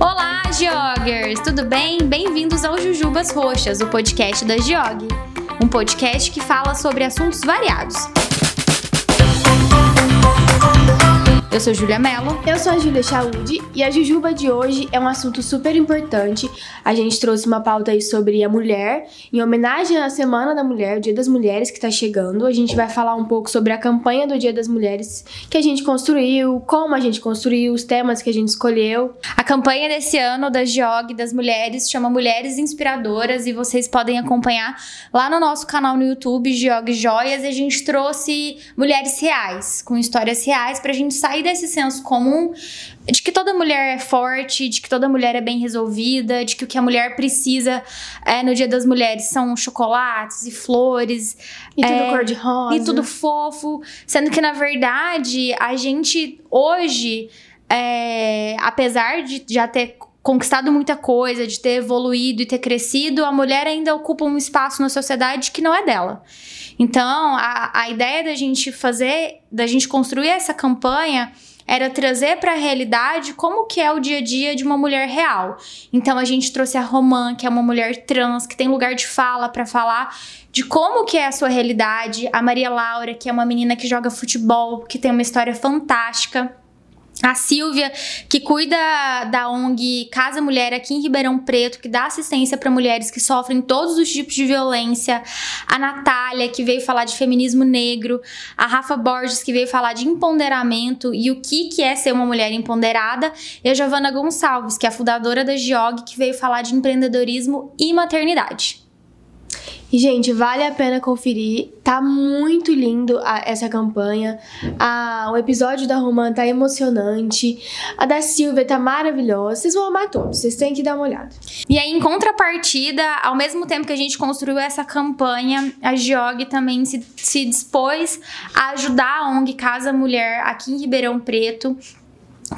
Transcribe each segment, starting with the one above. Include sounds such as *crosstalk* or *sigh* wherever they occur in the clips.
Olá, Geoggers! Tudo bem? Bem-vindos ao Jujubas Roxas, o podcast da Geog. Um podcast que fala sobre assuntos variados. Eu sou Júlia Mello. Eu sou a Júlia Chaud e a Jujuba de hoje é um assunto super importante. A gente trouxe uma pauta aí sobre a mulher, em homenagem à Semana da Mulher, o Dia das Mulheres que está chegando. A gente vai falar um pouco sobre a campanha do Dia das Mulheres que a gente construiu, como a gente construiu, os temas que a gente escolheu. A campanha desse ano da GEOG das mulheres chama Mulheres Inspiradoras e vocês podem acompanhar lá no nosso canal no YouTube, GEOG Joias. E a gente trouxe mulheres reais, com histórias reais, pra gente sair desse senso comum de que toda mulher é forte, de que toda mulher é bem resolvida, de que o que a mulher precisa é, no Dia das Mulheres são chocolates e flores. E tudo é, cor-de-rosa. E tudo fofo. Sendo que, na verdade, a gente hoje, é, apesar de já ter conquistado muita coisa, de ter evoluído e ter crescido, a mulher ainda ocupa um espaço na sociedade que não é dela. Então, a, a ideia da gente fazer, da gente construir essa campanha era trazer para a realidade como que é o dia a dia de uma mulher real. Então a gente trouxe a Romã, que é uma mulher trans, que tem lugar de fala para falar de como que é a sua realidade, a Maria Laura, que é uma menina que joga futebol, que tem uma história fantástica. A Silvia, que cuida da ONG Casa Mulher aqui em Ribeirão Preto, que dá assistência para mulheres que sofrem todos os tipos de violência. A Natália, que veio falar de feminismo negro. A Rafa Borges, que veio falar de empoderamento e o que, que é ser uma mulher empoderada. E a Giovana Gonçalves, que é a fundadora da GIOG, que veio falar de empreendedorismo e maternidade. E, gente, vale a pena conferir. Tá muito lindo a, essa campanha. A, o episódio da Romã tá emocionante. A da Silvia tá maravilhosa. Vocês vão amar todos. Vocês têm que dar uma olhada. E aí, em contrapartida, ao mesmo tempo que a gente construiu essa campanha, a Giog também se, se dispôs a ajudar a ONG Casa Mulher aqui em Ribeirão Preto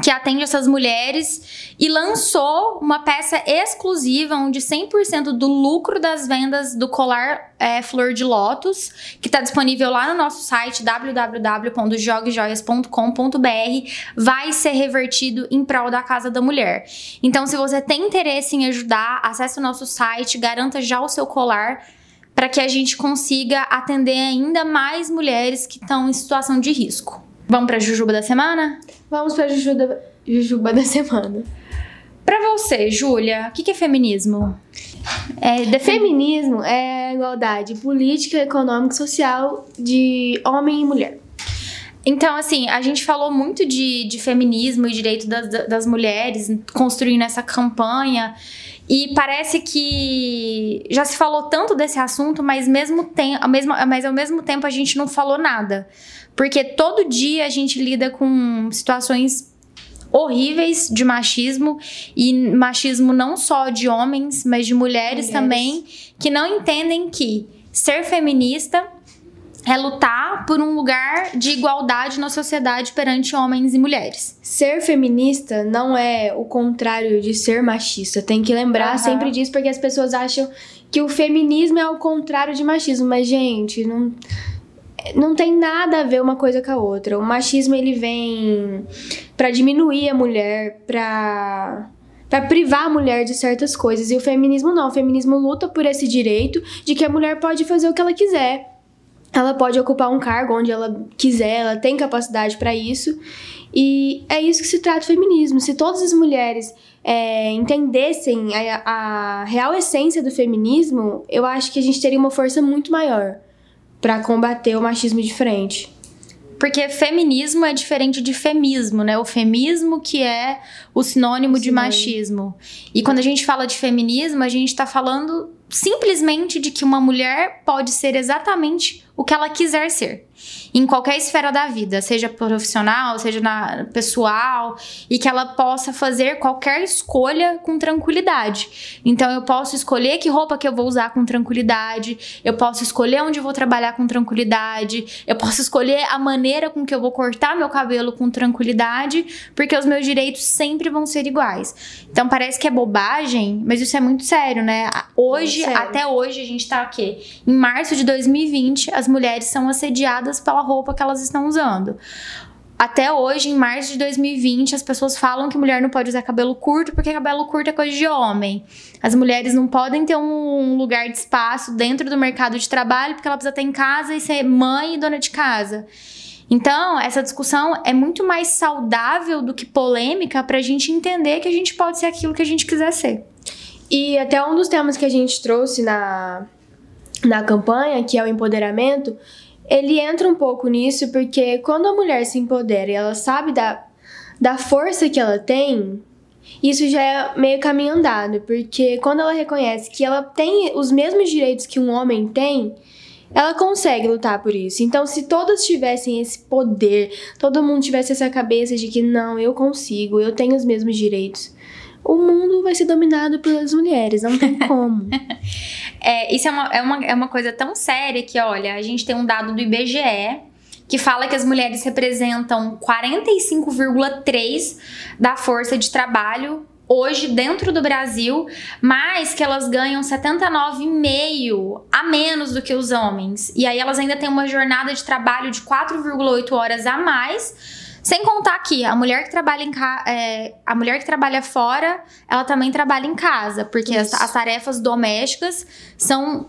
que atende essas mulheres e lançou uma peça exclusiva onde 100% do lucro das vendas do colar é, Flor de Lótus, que está disponível lá no nosso site www.joguejoias.com.br, vai ser revertido em prol da Casa da Mulher. Então, se você tem interesse em ajudar, acesse o nosso site, garanta já o seu colar para que a gente consiga atender ainda mais mulheres que estão em situação de risco. Vamos pra Jujuba da semana? Vamos pra Jujuba, Jujuba da semana. Pra você, Júlia, o que, que é feminismo? É, Feminismo é igualdade política, econômica e social de homem e mulher. Então, assim, a gente falou muito de, de feminismo e direito das, das mulheres, construindo essa campanha. E parece que já se falou tanto desse assunto, mas, mesmo tem, ao mesmo, mas ao mesmo tempo a gente não falou nada. Porque todo dia a gente lida com situações horríveis de machismo e machismo não só de homens, mas de mulheres, mulheres. também, que não entendem que ser feminista é lutar por um lugar de igualdade na sociedade perante homens e mulheres. Ser feminista não é o contrário de ser machista. Tem que lembrar uhum. sempre disso, porque as pessoas acham que o feminismo é o contrário de machismo. Mas, gente, não não tem nada a ver uma coisa com a outra. O machismo ele vem para diminuir a mulher, para para privar a mulher de certas coisas. E o feminismo não. O feminismo luta por esse direito de que a mulher pode fazer o que ela quiser. Ela pode ocupar um cargo onde ela quiser, ela tem capacidade para isso. E é isso que se trata o feminismo. Se todas as mulheres é, entendessem a, a real essência do feminismo, eu acho que a gente teria uma força muito maior para combater o machismo de frente. Porque feminismo é diferente de femismo, né? O femismo que é o sinônimo Sim. de machismo. E quando a gente fala de feminismo, a gente tá falando simplesmente de que uma mulher pode ser exatamente o que ela quiser ser em qualquer esfera da vida, seja profissional, seja na pessoal, e que ela possa fazer qualquer escolha com tranquilidade. Então eu posso escolher que roupa que eu vou usar com tranquilidade, eu posso escolher onde eu vou trabalhar com tranquilidade, eu posso escolher a maneira com que eu vou cortar meu cabelo com tranquilidade, porque os meus direitos sempre vão ser iguais. Então parece que é bobagem, mas isso é muito sério, né? Hoje, sério. até hoje a gente tá aqui, em março de 2020, as mulheres são assediadas pela roupa que elas estão usando. até hoje, em março de 2020, as pessoas falam que mulher não pode usar cabelo curto porque cabelo curto é coisa de homem. As mulheres não podem ter um lugar de espaço dentro do mercado de trabalho porque ela precisa estar em casa e ser mãe e dona de casa. Então, essa discussão é muito mais saudável do que polêmica para a gente entender que a gente pode ser aquilo que a gente quiser ser. E até um dos temas que a gente trouxe na, na campanha, que é o empoderamento, ele entra um pouco nisso porque quando a mulher se empodera e ela sabe da, da força que ela tem, isso já é meio caminho andado, porque quando ela reconhece que ela tem os mesmos direitos que um homem tem, ela consegue lutar por isso. Então, se todas tivessem esse poder, todo mundo tivesse essa cabeça de que não, eu consigo, eu tenho os mesmos direitos, o mundo vai ser dominado pelas mulheres, não tem como. *laughs* é, isso é uma, é, uma, é uma coisa tão séria que, olha, a gente tem um dado do IBGE que fala que as mulheres representam 45,3% da força de trabalho hoje dentro do Brasil, mas que elas ganham 79,5 a menos do que os homens. E aí elas ainda têm uma jornada de trabalho de 4,8 horas a mais sem contar que a mulher que trabalha em ca... É, a mulher que trabalha fora, ela também trabalha em casa, porque as, as, tarefas domésticas são,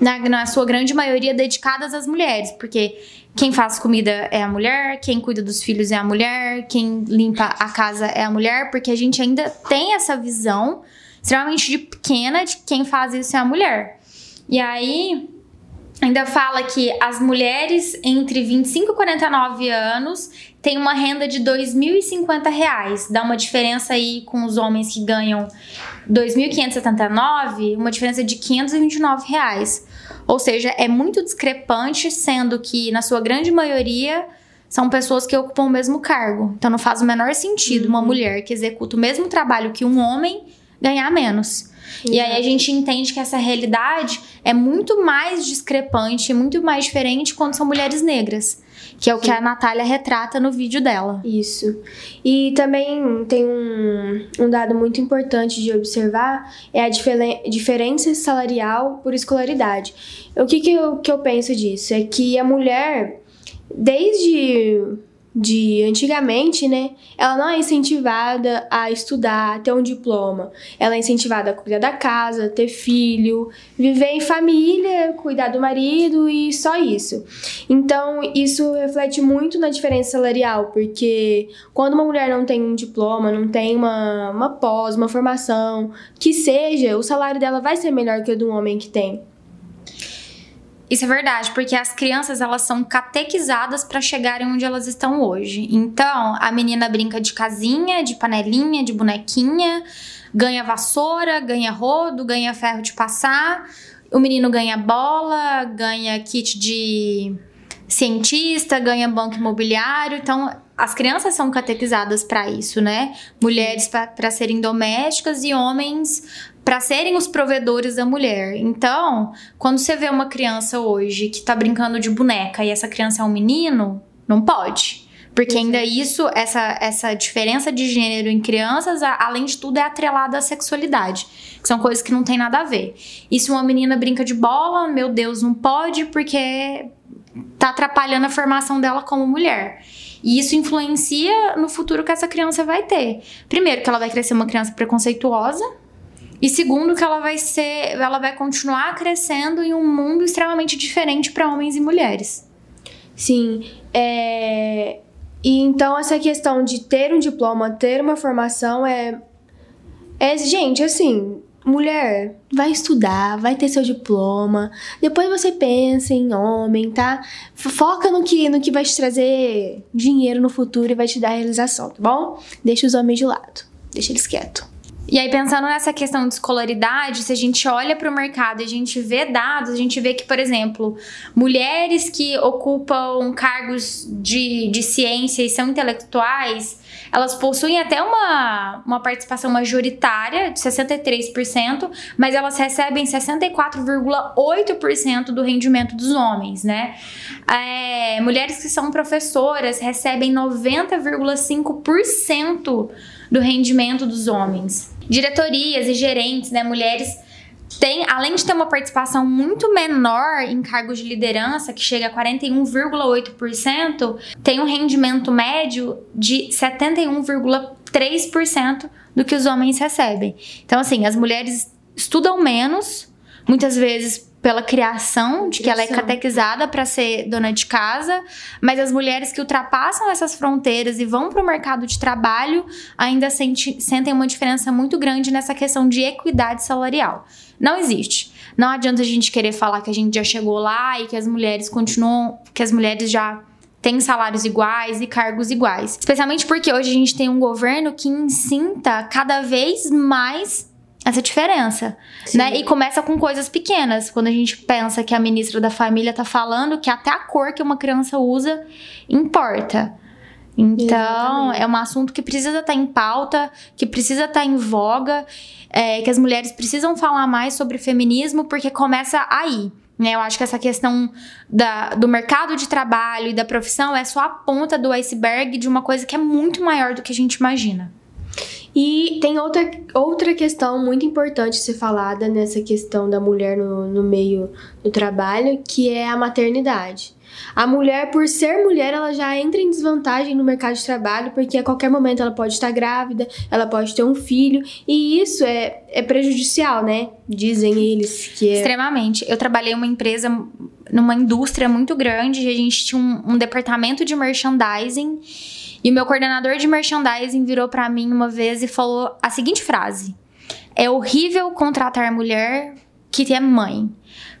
na, na sua grande maioria, dedicadas às mulheres, porque quem faz comida é a mulher, quem cuida dos filhos é a mulher, quem limpa a casa é a mulher, porque a gente ainda tem essa visão extremamente de pequena de quem faz isso é a mulher. E aí ainda fala que as mulheres entre 25 e 49 anos têm uma renda de R$ 2.050, dá uma diferença aí com os homens que ganham R$ 2.579, uma diferença de 529 reais. Ou seja, é muito discrepante, sendo que na sua grande maioria são pessoas que ocupam o mesmo cargo. Então não faz o menor sentido uhum. uma mulher que executa o mesmo trabalho que um homem ganhar menos. E aí a gente entende que essa realidade é muito mais discrepante, muito mais diferente quando são mulheres negras. Que é o Sim. que a Natália retrata no vídeo dela. Isso. E também tem um, um dado muito importante de observar: é a diferença salarial por escolaridade. O que, que, eu, que eu penso disso? É que a mulher, desde de antigamente, né? Ela não é incentivada a estudar, a ter um diploma. Ela é incentivada a cuidar da casa, ter filho, viver em família, cuidar do marido e só isso. Então, isso reflete muito na diferença salarial, porque quando uma mulher não tem um diploma, não tem uma, uma pós, uma formação, que seja, o salário dela vai ser melhor que o um homem que tem. Isso é verdade, porque as crianças elas são catequizadas para chegarem onde elas estão hoje. Então, a menina brinca de casinha, de panelinha, de bonequinha, ganha vassoura, ganha rodo, ganha ferro de passar. O menino ganha bola, ganha kit de cientista, ganha banco imobiliário. Então, as crianças são catequizadas para isso, né? Mulheres para serem domésticas e homens para serem os provedores da mulher. Então, quando você vê uma criança hoje que tá brincando de boneca e essa criança é um menino, não pode. Porque ainda isso, essa, essa diferença de gênero em crianças, além de tudo, é atrelada à sexualidade. Que são coisas que não tem nada a ver. E se uma menina brinca de bola, meu Deus, não pode porque tá atrapalhando a formação dela como mulher. E isso influencia no futuro que essa criança vai ter. Primeiro, que ela vai crescer uma criança preconceituosa, e segundo, que ela vai ser, ela vai continuar crescendo em um mundo extremamente diferente para homens e mulheres. Sim, é... e então essa questão de ter um diploma, ter uma formação é, é gente, assim, mulher, vai estudar, vai ter seu diploma, depois você pensa em homem, tá? Foca no que, no que vai te trazer dinheiro no futuro e vai te dar realização, tá bom? Deixa os homens de lado, deixa eles quietos. E aí, pensando nessa questão de escolaridade, se a gente olha para o mercado e a gente vê dados, a gente vê que, por exemplo, mulheres que ocupam cargos de, de ciência e são intelectuais, elas possuem até uma, uma participação majoritária de 63%, mas elas recebem 64,8% do rendimento dos homens, né? É, mulheres que são professoras recebem 90,5% do rendimento dos homens. Diretorias e gerentes, né, mulheres tem, além de ter uma participação muito menor em cargos de liderança, que chega a 41,8%, tem um rendimento médio de 71,3% do que os homens recebem. Então, assim, as mulheres estudam menos, muitas vezes pela criação, de que ela é catequizada para ser dona de casa, mas as mulheres que ultrapassam essas fronteiras e vão para o mercado de trabalho ainda sente, sentem uma diferença muito grande nessa questão de equidade salarial. Não existe. Não adianta a gente querer falar que a gente já chegou lá e que as mulheres continuam, que as mulheres já têm salários iguais e cargos iguais. Especialmente porque hoje a gente tem um governo que incinta cada vez mais essa diferença, Sim. né? E começa com coisas pequenas. Quando a gente pensa que a ministra da Família tá falando que até a cor que uma criança usa importa. Então, é um assunto que precisa estar tá em pauta, que precisa estar tá em voga, é, que as mulheres precisam falar mais sobre feminismo, porque começa aí. Né? Eu acho que essa questão da, do mercado de trabalho e da profissão é só a ponta do iceberg de uma coisa que é muito maior do que a gente imagina. E tem outra, outra questão muito importante ser falada nessa questão da mulher no, no meio do trabalho, que é a maternidade. A mulher, por ser mulher, ela já entra em desvantagem no mercado de trabalho, porque a qualquer momento ela pode estar grávida, ela pode ter um filho, e isso é, é prejudicial, né? Dizem eles que é. Extremamente. Eu trabalhei em uma empresa, numa indústria muito grande, e a gente tinha um, um departamento de merchandising. E o meu coordenador de merchandising virou para mim uma vez e falou a seguinte frase: É horrível contratar mulher que é mãe.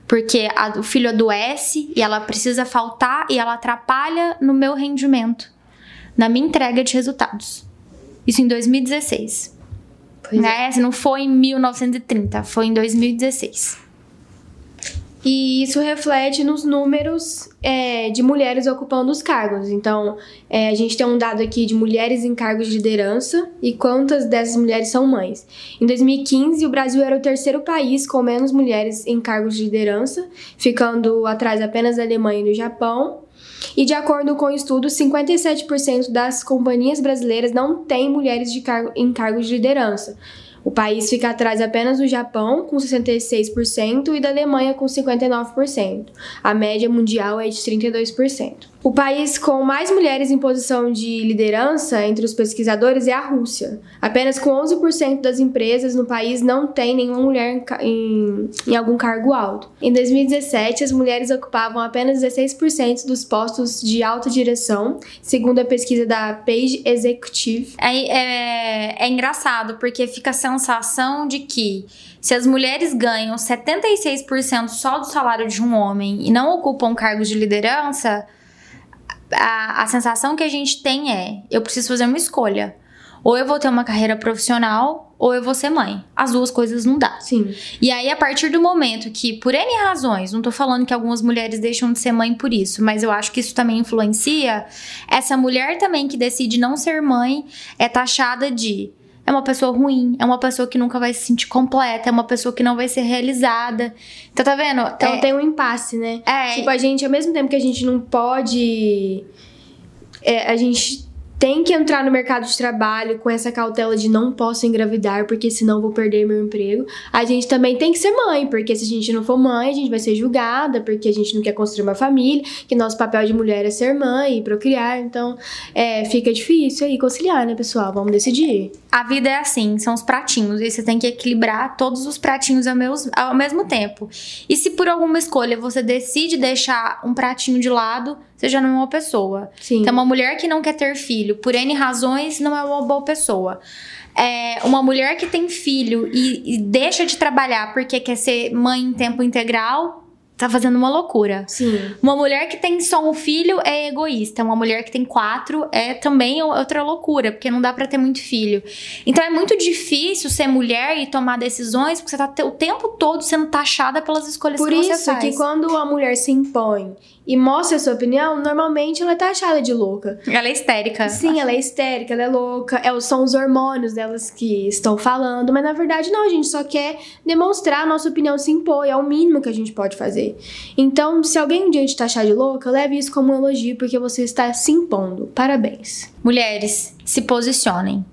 Porque a, o filho adoece e ela precisa faltar e ela atrapalha no meu rendimento, na minha entrega de resultados. Isso em 2016. Pois né? É. Não foi em 1930, foi em 2016. E isso reflete nos números é, de mulheres ocupando os cargos. Então, é, a gente tem um dado aqui de mulheres em cargos de liderança e quantas dessas mulheres são mães. Em 2015, o Brasil era o terceiro país com menos mulheres em cargos de liderança, ficando atrás apenas da Alemanha e do Japão. E de acordo com o estudo, 57% das companhias brasileiras não têm mulheres de cargo, em cargos de liderança. O país fica atrás apenas do Japão, com 66%, e da Alemanha, com 59%. A média mundial é de 32%. O país com mais mulheres em posição de liderança entre os pesquisadores é a Rússia. Apenas com 11% das empresas no país não tem nenhuma mulher em, em, algum cargo alto. Em 2017, as mulheres ocupavam apenas 16% dos postos de alta direção, segundo a pesquisa da Page Executive. É, é, é engraçado, porque fica a sensação de que se as mulheres ganham 76% só do salário de um homem e não ocupam cargos de liderança a, a sensação que a gente tem é: eu preciso fazer uma escolha. Ou eu vou ter uma carreira profissional, ou eu vou ser mãe. As duas coisas não dá. Sim. E aí, a partir do momento que, por N razões, não tô falando que algumas mulheres deixam de ser mãe por isso, mas eu acho que isso também influencia, essa mulher também que decide não ser mãe é taxada de é uma pessoa ruim, é uma pessoa que nunca vai se sentir completa, é uma pessoa que não vai ser realizada. Então, tá vendo? Então é, tem um impasse, né? É. Tipo, a gente, ao mesmo tempo que a gente não pode. É, a gente tem que entrar no mercado de trabalho com essa cautela de não posso engravidar porque senão vou perder meu emprego. A gente também tem que ser mãe, porque se a gente não for mãe, a gente vai ser julgada, porque a gente não quer construir uma família, que nosso papel de mulher é ser mãe e procriar. Então, é, fica difícil aí conciliar, né, pessoal? Vamos decidir. A vida é assim, são os pratinhos, e você tem que equilibrar todos os pratinhos ao, meus, ao mesmo tempo. E se por alguma escolha você decide deixar um pratinho de lado, você já não é uma pessoa. Sim. Então, uma mulher que não quer ter filho, por N razões, não é uma boa pessoa. É, uma mulher que tem filho e, e deixa de trabalhar porque quer ser mãe em tempo integral, tá fazendo uma loucura. Sim. Uma mulher que tem só um filho é egoísta. Uma mulher que tem quatro é também outra loucura, porque não dá para ter muito filho. Então é muito difícil ser mulher e tomar decisões, porque você tá o tempo todo sendo taxada pelas escolhas Por que você faz. Por isso que quando a mulher se impõe e mostra a sua opinião, normalmente ela é taxada de louca. Ela é histérica. Sim, ela é histérica, ela é louca. É, são os hormônios delas que estão falando, mas na verdade não, a gente só quer demonstrar a nossa opinião se impor, é o mínimo que a gente pode fazer. Então, se alguém um dia te taxar de louca, leve isso como um elogio, porque você está se impondo. Parabéns. Mulheres, se posicionem.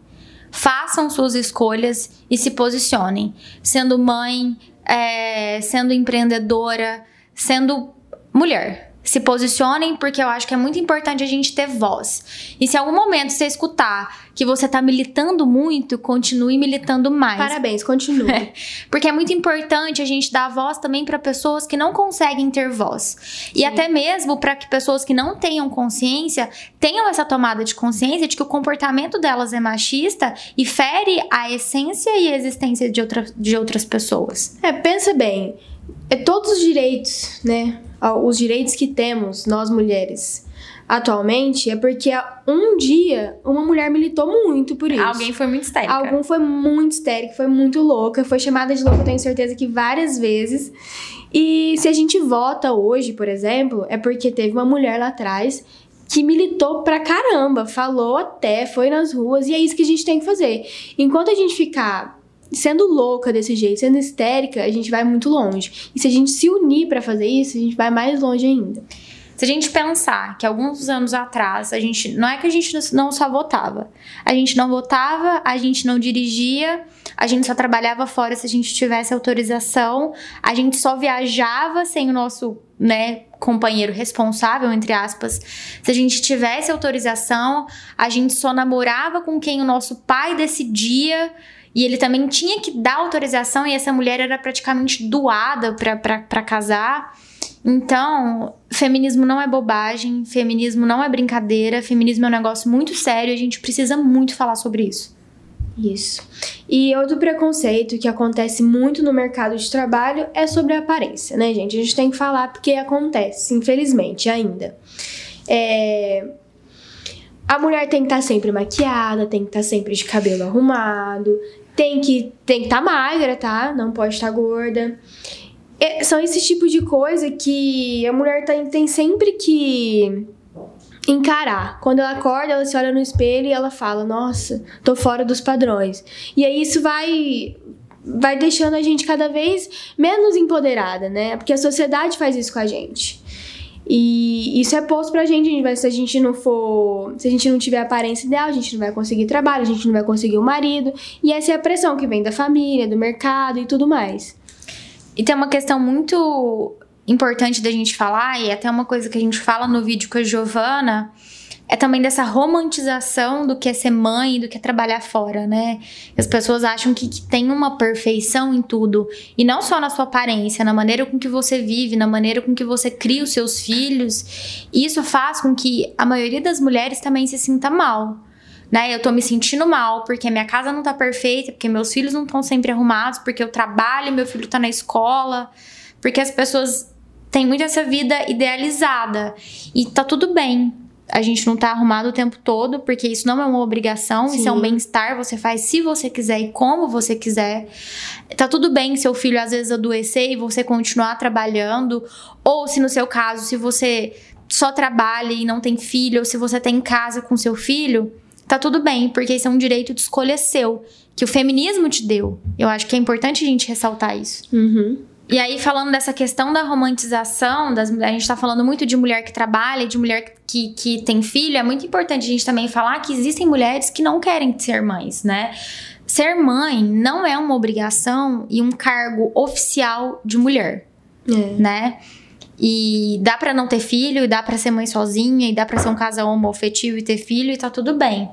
Façam suas escolhas e se posicionem. Sendo mãe, é, sendo empreendedora, sendo mulher se posicionem, porque eu acho que é muito importante a gente ter voz. E se em algum momento você escutar que você tá militando muito, continue militando mais. Parabéns, continue. *laughs* É, porque é muito importante a gente dar voz também para pessoas que não conseguem ter voz. E Sim. até mesmo para que pessoas que não tenham consciência tenham essa tomada de consciência de que o comportamento delas é machista e fere a essência e a existência de, outra, de outras pessoas. É, pensa bem. É todos os direitos, né? os direitos que temos, nós mulheres, atualmente, é porque um dia uma mulher militou muito por isso. Alguém foi muito histérica. Algum foi muito histérica, foi muito louca, foi chamada de louca, eu tenho certeza que várias vezes. E se a gente vota hoje, por exemplo, é porque teve uma mulher lá atrás que militou pra caramba, falou até, foi nas ruas, e é isso que a gente tem que fazer. Enquanto a gente ficar sendo louca desse jeito, sendo histérica, a gente vai muito longe. E se a gente se unir para fazer isso, a gente vai mais longe ainda. Se a gente pensar que alguns anos atrás, a gente não é que a gente não só votava. A gente não votava, a gente não dirigia, a gente só trabalhava fora se a gente tivesse autorização, a gente só viajava sem o nosso, né, companheiro responsável, entre aspas. Se a gente tivesse autorização, a gente só namorava com quem o nosso pai decidia. E ele também tinha que dar autorização e essa mulher era praticamente doada para casar. Então, feminismo não é bobagem, feminismo não é brincadeira, feminismo é um negócio muito sério e a gente precisa muito falar sobre isso. Isso. E outro preconceito que acontece muito no mercado de trabalho é sobre a aparência, né, gente? A gente tem que falar porque acontece, infelizmente, ainda. É... A mulher tem que estar tá sempre maquiada, tem que estar tá sempre de cabelo arrumado, tem que tem que estar tá magra, tá? Não pode estar tá gorda. É, são esses tipos de coisa que a mulher tem, tem sempre que encarar. Quando ela acorda, ela se olha no espelho e ela fala: "Nossa, tô fora dos padrões". E aí isso vai vai deixando a gente cada vez menos empoderada, né? Porque a sociedade faz isso com a gente. E isso é posto pra gente, se a gente não for, se a gente não tiver a aparência ideal, a gente não vai conseguir trabalho, a gente não vai conseguir o um marido, e essa é a pressão que vem da família, do mercado e tudo mais. E tem uma questão muito importante da gente falar, e até uma coisa que a gente fala no vídeo com a Giovana, é também dessa romantização do que é ser mãe, do que é trabalhar fora, né? As pessoas acham que, que, tem uma perfeição em tudo. E não só na sua aparência, na maneira com que você vive, na maneira com que você cria os seus filhos. E isso faz com que a maioria das mulheres também se sinta mal. Né? Eu tô me sentindo mal porque minha casa não tá perfeita, porque meus filhos não estão sempre arrumados, porque eu trabalho, meu filho tá na escola, porque as pessoas têm muito essa vida idealizada. E tá tudo bem, a gente não tá arrumado o tempo todo, porque isso não é uma obrigação, Sim. isso é um bem-estar, você faz se você quiser e como você quiser. Tá tudo bem seu filho às vezes adoecer e você continuar trabalhando, ou se no seu caso, se você só trabalha e não tem filho, ou se você tem tá casa com seu filho, tá tudo bem, porque isso é um direito de escolha seu, que o feminismo te deu. Eu acho que é importante a gente ressaltar isso. Uhum. E aí, falando dessa questão da romantização, das, a gente tá falando muito de mulher que trabalha, de mulher que, que tem filho, é muito importante a gente também falar que existem mulheres que não querem ser mães, né? Ser mãe não é uma obrigação e um cargo oficial de mulher, é. né? E dá para não ter filho, e dá para ser mãe sozinha, e dá para ser um casal homoafetivo e ter filho, e tá tudo bem.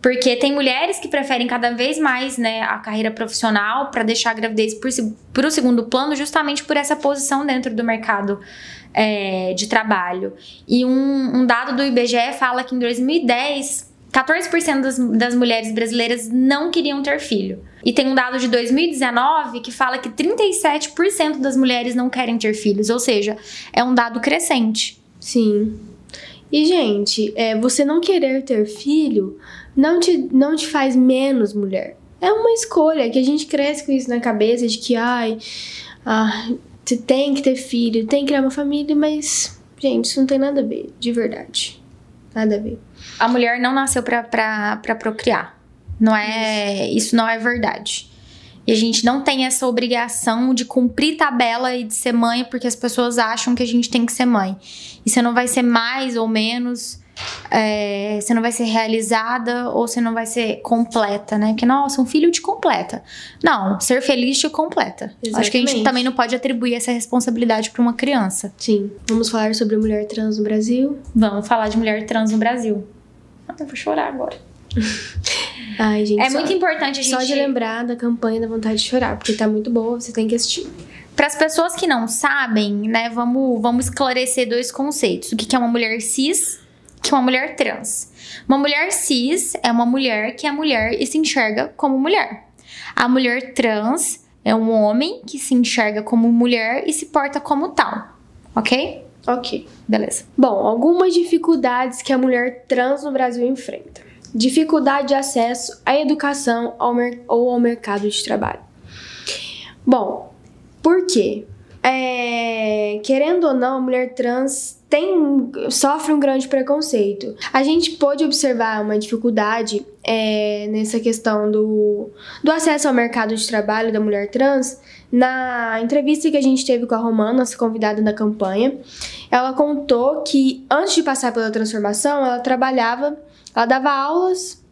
Porque tem mulheres que preferem cada vez mais né, a carreira profissional para deixar a gravidez por, o segundo plano, justamente por essa posição dentro do mercado é, de trabalho. E um, um, dado do IBGE fala que em 2010, 14% das, das mulheres brasileiras não queriam ter filho. E tem um dado de 2019 que fala que 37% das mulheres não querem ter filhos, ou seja, é um dado crescente. Sim. E, gente, é, você não querer ter filho não te, não te faz menos mulher. É uma escolha que a gente cresce com isso na cabeça de que, ai, ah, você tem que ter filho, tem que criar uma família, mas, gente, isso não tem nada a ver, de verdade. Nada a ver. A mulher não nasceu pra, pra, pra procriar. Não é. Isso não é verdade. E a gente não tem essa obrigação de cumprir tabela e de ser mãe porque as pessoas acham que a gente tem que ser mãe. E você não vai ser mais ou menos é, você não vai ser realizada ou você não vai ser completa, né? Porque, nossa, um filho te completa. Não, ser feliz te completa. Exatamente. Acho que a gente também não pode atribuir essa responsabilidade para uma criança. Sim. Vamos falar sobre mulher trans no Brasil? Vamos falar de mulher trans no Brasil. Ah, eu vou chorar agora. *laughs* Ai, gente. É só, muito importante a gente. Só de lembrar da campanha da vontade de chorar, porque tá muito boa, você tem que assistir. Para as pessoas que não sabem, né, vamos, vamos esclarecer dois conceitos. O que é uma mulher cis que uma mulher trans. Uma mulher cis é uma mulher que é mulher e se enxerga como mulher. A mulher trans é um homem que se enxerga como mulher e se porta como tal. Ok? Ok. Beleza. Bom, algumas dificuldades que a mulher trans no Brasil enfrenta: dificuldade de acesso à educação ou ao mercado de trabalho. Bom, por quê? É, querendo ou não, a mulher trans tem, sofre um grande preconceito. A gente pôde observar uma dificuldade é, nessa questão do, do acesso ao mercado de trabalho da mulher trans na entrevista que a gente teve com a Romana, nossa convidada da campanha. Ela contou que antes de passar pela transformação, ela trabalhava, ela dava aulas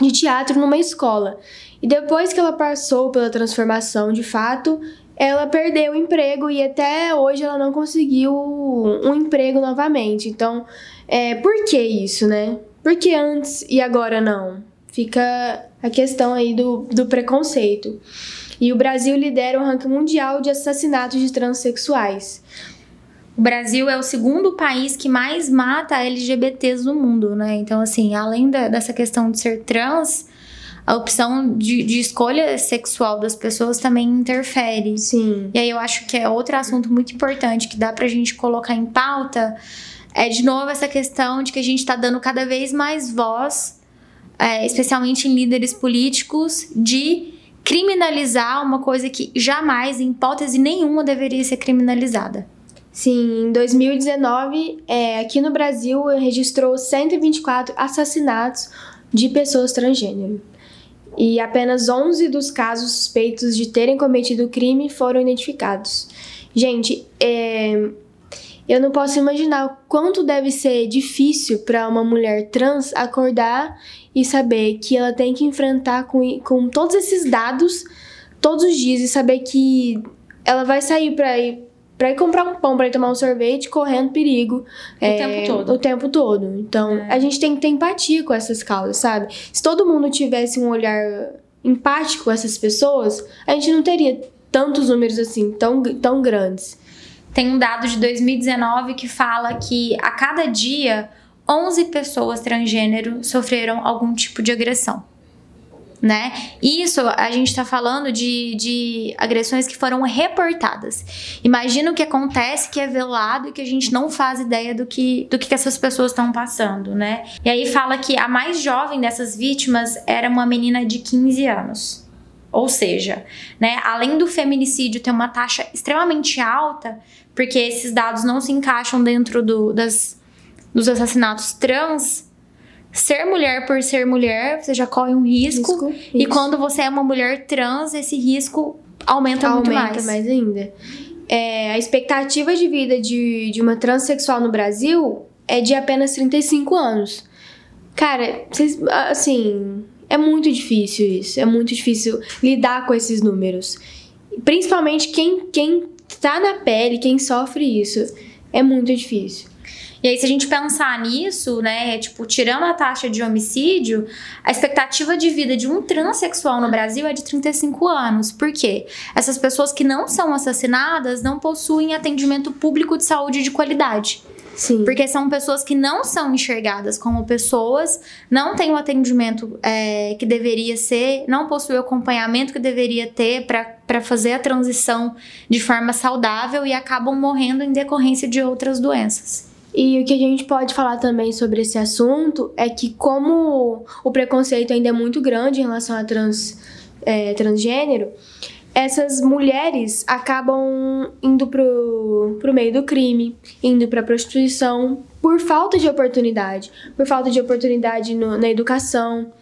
de teatro numa escola. E depois que ela passou pela transformação de fato, ela perdeu o emprego e até hoje ela não conseguiu um emprego novamente. Então, é, por que isso, né? Por que antes e agora não? Fica a questão aí do, do preconceito. E o Brasil lidera o ranking mundial de assassinatos de transexuais. O Brasil é o segundo país que mais mata LGBTs no mundo, né? Então, assim, além da, dessa questão de ser trans, a opção de, de escolha sexual das pessoas também interfere. Sim. E aí eu acho que é outro assunto muito importante que dá pra gente colocar em pauta. É de novo essa questão de que a gente tá dando cada vez mais voz, é, especialmente em líderes políticos, de criminalizar uma coisa que jamais, em hipótese nenhuma, deveria ser criminalizada. Sim, em 2019, é, aqui no Brasil, registrou 124 assassinatos de pessoas transgênero e apenas 11 dos casos suspeitos de terem cometido o crime foram identificados. Gente, é, eu não posso imaginar quanto deve ser difícil para uma mulher trans acordar e saber que ela tem que enfrentar com, com todos esses dados todos os dias e saber que ela vai sair para ir para ir comprar um pão, para ir tomar um sorvete, correndo perigo. O é, tempo todo. O tempo todo. Então, é. a gente tem que ter empatia com essas causas, sabe? Se todo mundo tivesse um olhar empático com essas pessoas, a gente não teria tantos números assim, tão, tão grandes. Tem um dado de 2019 que fala que a cada dia 11 pessoas transgênero sofreram algum tipo de agressão né? Isso a gente está falando de, de agressões que foram reportadas. Imagina o que acontece que é velado e que a gente não faz ideia do que, do que essas pessoas estão passando, né? E aí fala que a mais jovem dessas vítimas era uma menina de 15 anos. Ou seja, né, além do feminicídio ter uma taxa extremamente alta, porque esses dados não se encaixam dentro do, das, dos assassinatos trans, ser mulher por ser mulher, você já corre um risco. risco e quando você é uma mulher trans, esse risco aumenta, aumenta muito mais. Aumenta mais ainda. É, a expectativa de vida de, de uma transexual no Brasil é de apenas 35 anos. Cara, vocês, assim, é muito difícil isso. É muito difícil lidar com esses números. Principalmente quem, quem tá na pele, quem sofre isso. É muito difícil. E aí, se a gente pensar nisso, né, tipo, tirando a taxa de homicídio, a expectativa de vida de um transexual no Brasil é de 35 anos. Por quê? Essas pessoas que não são assassinadas não possuem atendimento público de saúde de qualidade. Sim. Porque são pessoas que não são enxergadas como pessoas, não têm o atendimento é, que deveria ser, não possuem o acompanhamento que deveria ter para fazer a transição de forma saudável e acabam morrendo em decorrência de outras doenças. E o que a gente pode falar também sobre esse assunto é que, como o preconceito ainda é muito grande em relação a trans, é, transgênero, essas mulheres acabam indo pro, pro meio do crime, indo pra prostituição por falta de oportunidade, por falta de oportunidade no, na educação,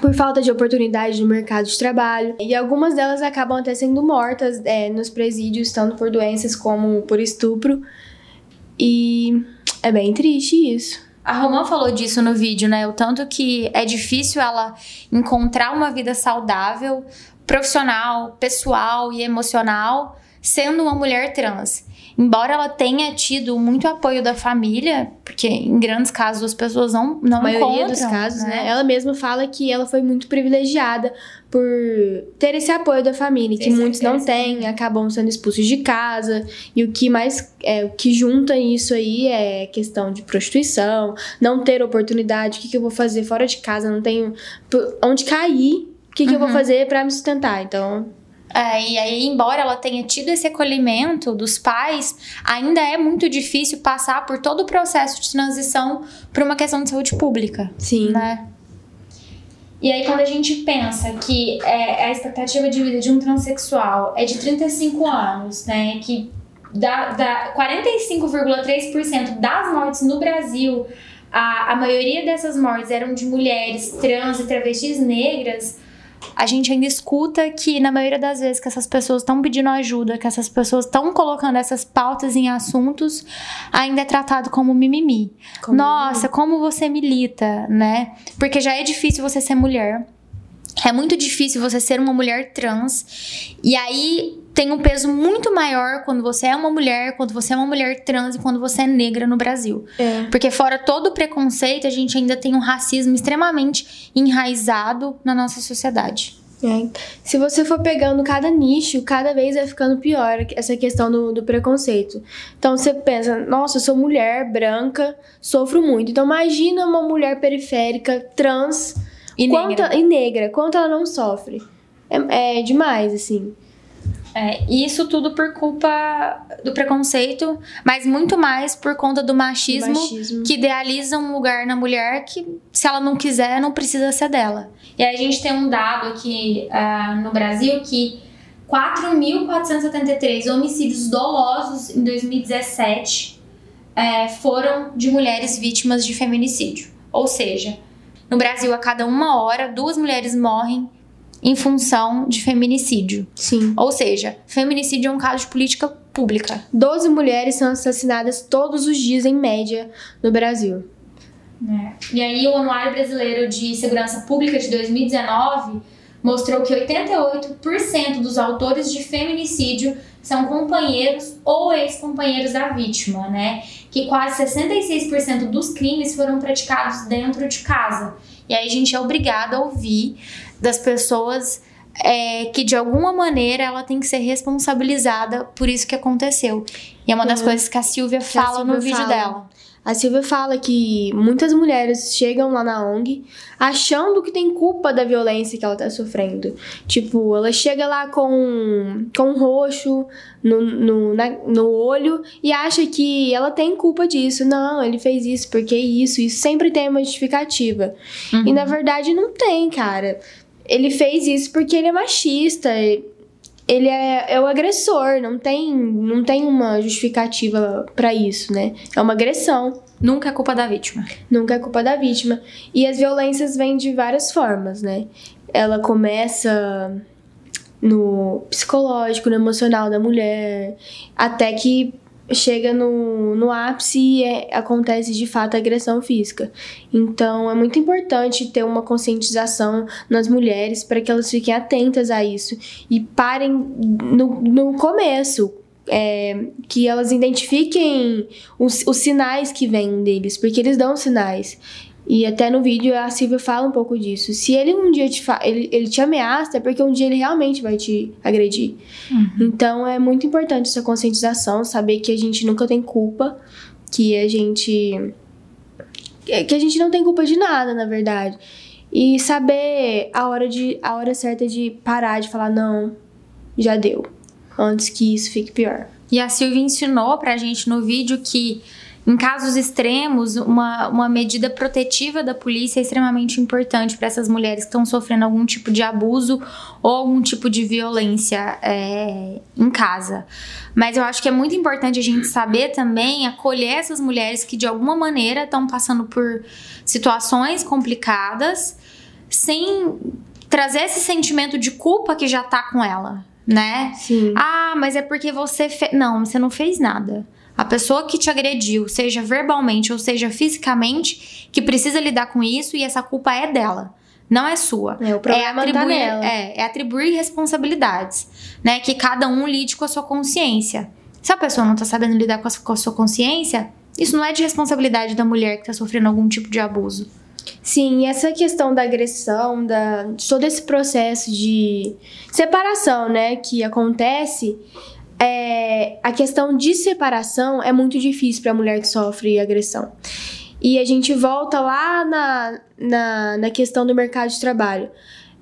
por falta de oportunidade no mercado de trabalho. E algumas delas acabam até sendo mortas é, nos presídios, tanto por doenças como por estupro. E é bem triste isso. A Romã falou disso no vídeo, né? O tanto que é difícil ela encontrar uma vida saudável, profissional, pessoal e emocional, sendo uma mulher trans. Embora ela tenha tido muito apoio da família, porque em grandes casos as pessoas não não A maioria dos casos, né? né? Ela mesma fala que ela foi muito privilegiada por ter esse apoio da família, que muitos não têm, acabam sendo expulsos de casa. E o que mais é, o que junta isso aí é questão de prostituição, não ter oportunidade, o que, que eu vou fazer fora de casa, não tenho onde cair, o que, que uhum. eu vou uhum. fazer para me sustentar. Então, é, e aí, embora ela tenha tido esse acolhimento dos pais, ainda é muito difícil passar por todo o processo de transição para uma questão de saúde pública. Sim. Né? E aí, quando a gente pensa que é, a expectativa de vida de um transexual é de 35 anos, né? Que dá, dá 45,3% das mortes no Brasil, a, a maioria dessas mortes eram de mulheres trans e travestis negras a gente ainda escuta que, na maioria das vezes, que essas pessoas estão pedindo ajuda, que essas pessoas estão colocando essas pautas em assuntos, ainda é tratado como mimimi. Como Nossa, mimimi. como você milita, né? Porque já é difícil você ser mulher. É muito difícil você ser uma mulher trans. E aí tem um peso muito maior quando você é uma mulher, quando você é uma mulher trans e quando você é negra no Brasil. É. Porque fora todo o preconceito, a gente ainda tem um racismo extremamente enraizado na nossa sociedade. É. Se você for pegando cada nicho, cada vez vai ficando pior essa questão do, do preconceito. Então você pensa, nossa, eu sou mulher, branca, sofro muito. Então imagina uma mulher periférica, trans e, quanto, negra. e negra, quanto ela não sofre. É, é demais, assim. É, isso tudo por culpa do preconceito, mas muito mais por conta do machismo, machismo, que idealiza um lugar na mulher que, se ela não quiser, não precisa ser dela. E aí a gente tem um dado aqui uh, no Brasil que 4.473 homicídios dolosos em 2017 é, foram de mulheres vítimas de feminicídio. Ou seja, no Brasil, a cada uma hora, duas mulheres morrem em função de feminicídio. Sim. Ou seja, feminicídio é um caso de política pública. Doze mulheres são assassinadas todos os dias, em média, no Brasil. É. E aí, o Anuário Brasileiro de Segurança Pública de 2019 mostrou que 88% dos autores de feminicídio são companheiros ou ex-companheiros da vítima, né? Que quase 66% dos crimes foram praticados dentro de casa. E aí a gente é obrigado a ouvir das pessoas é, que de alguma maneira ela tem que ser responsabilizada por isso que aconteceu. E é uma das uhum. coisas que a Silvia que fala a Silvia no vídeo fala. dela. A Silvia fala que muitas mulheres chegam lá na ONG achando que tem culpa da violência que ela tá sofrendo. Tipo, ela chega lá com, com um roxo no, no, na, no olho e acha que ela tem culpa disso. Não, ele fez isso porque isso. Isso sempre tem uma justificativa. Uhum. E na verdade não tem, cara. Ele fez isso porque ele é machista ele é, é o agressor, não tem, não tem uma justificativa para isso, né? É uma agressão. Nunca é culpa da vítima. Nunca é culpa da vítima. E as violências vêm de várias formas, né? Ela começa no psicológico, no emocional da mulher, até que chega no, no ápice e é, acontece de fato a agressão física. Então é muito importante ter uma conscientização nas mulheres para que elas fiquem atentas a isso e parem no, no começo. É, que elas identifiquem os, os sinais que vêm deles, porque eles dão sinais. E até no vídeo a Silvia fala um pouco disso. Se ele um dia te ele, ele te ameaça, é porque um dia ele realmente vai te agredir. Uhum. Então é muito importante essa conscientização, saber que a gente nunca tem culpa, que a gente. que a gente não tem culpa de nada, na verdade. E saber a hora, de, a hora certa de parar de falar, não, já deu. Antes que isso fique pior. E a Silvia ensinou pra gente no vídeo que em casos extremos, uma, uma medida protetiva da polícia é extremamente importante para essas mulheres que estão sofrendo algum tipo de abuso ou algum tipo de violência é, em casa. Mas eu acho que é muito importante a gente saber também acolher essas mulheres que de alguma maneira estão passando por situações complicadas sem trazer esse sentimento de culpa que já tá com ela, né? Sim. Ah, mas é porque você fez. Não, você não fez nada. A pessoa que te agrediu, seja verbalmente ou seja fisicamente, que precisa lidar com isso e essa culpa é dela. Não é sua. É, o problema é tá atribuir, nela. é, é atribuir responsabilidades, né? Que cada um lide com a sua consciência. Se a pessoa não tá sabendo lidar com a, com a sua consciência, isso não é de responsabilidade da mulher que tá sofrendo algum tipo de abuso. Sim, e essa questão da agressão, da, de todo esse processo de separação, né, que acontece, é, a questão de separação é muito difícil para a mulher que sofre agressão. E a gente volta lá na, na, na questão do mercado de trabalho.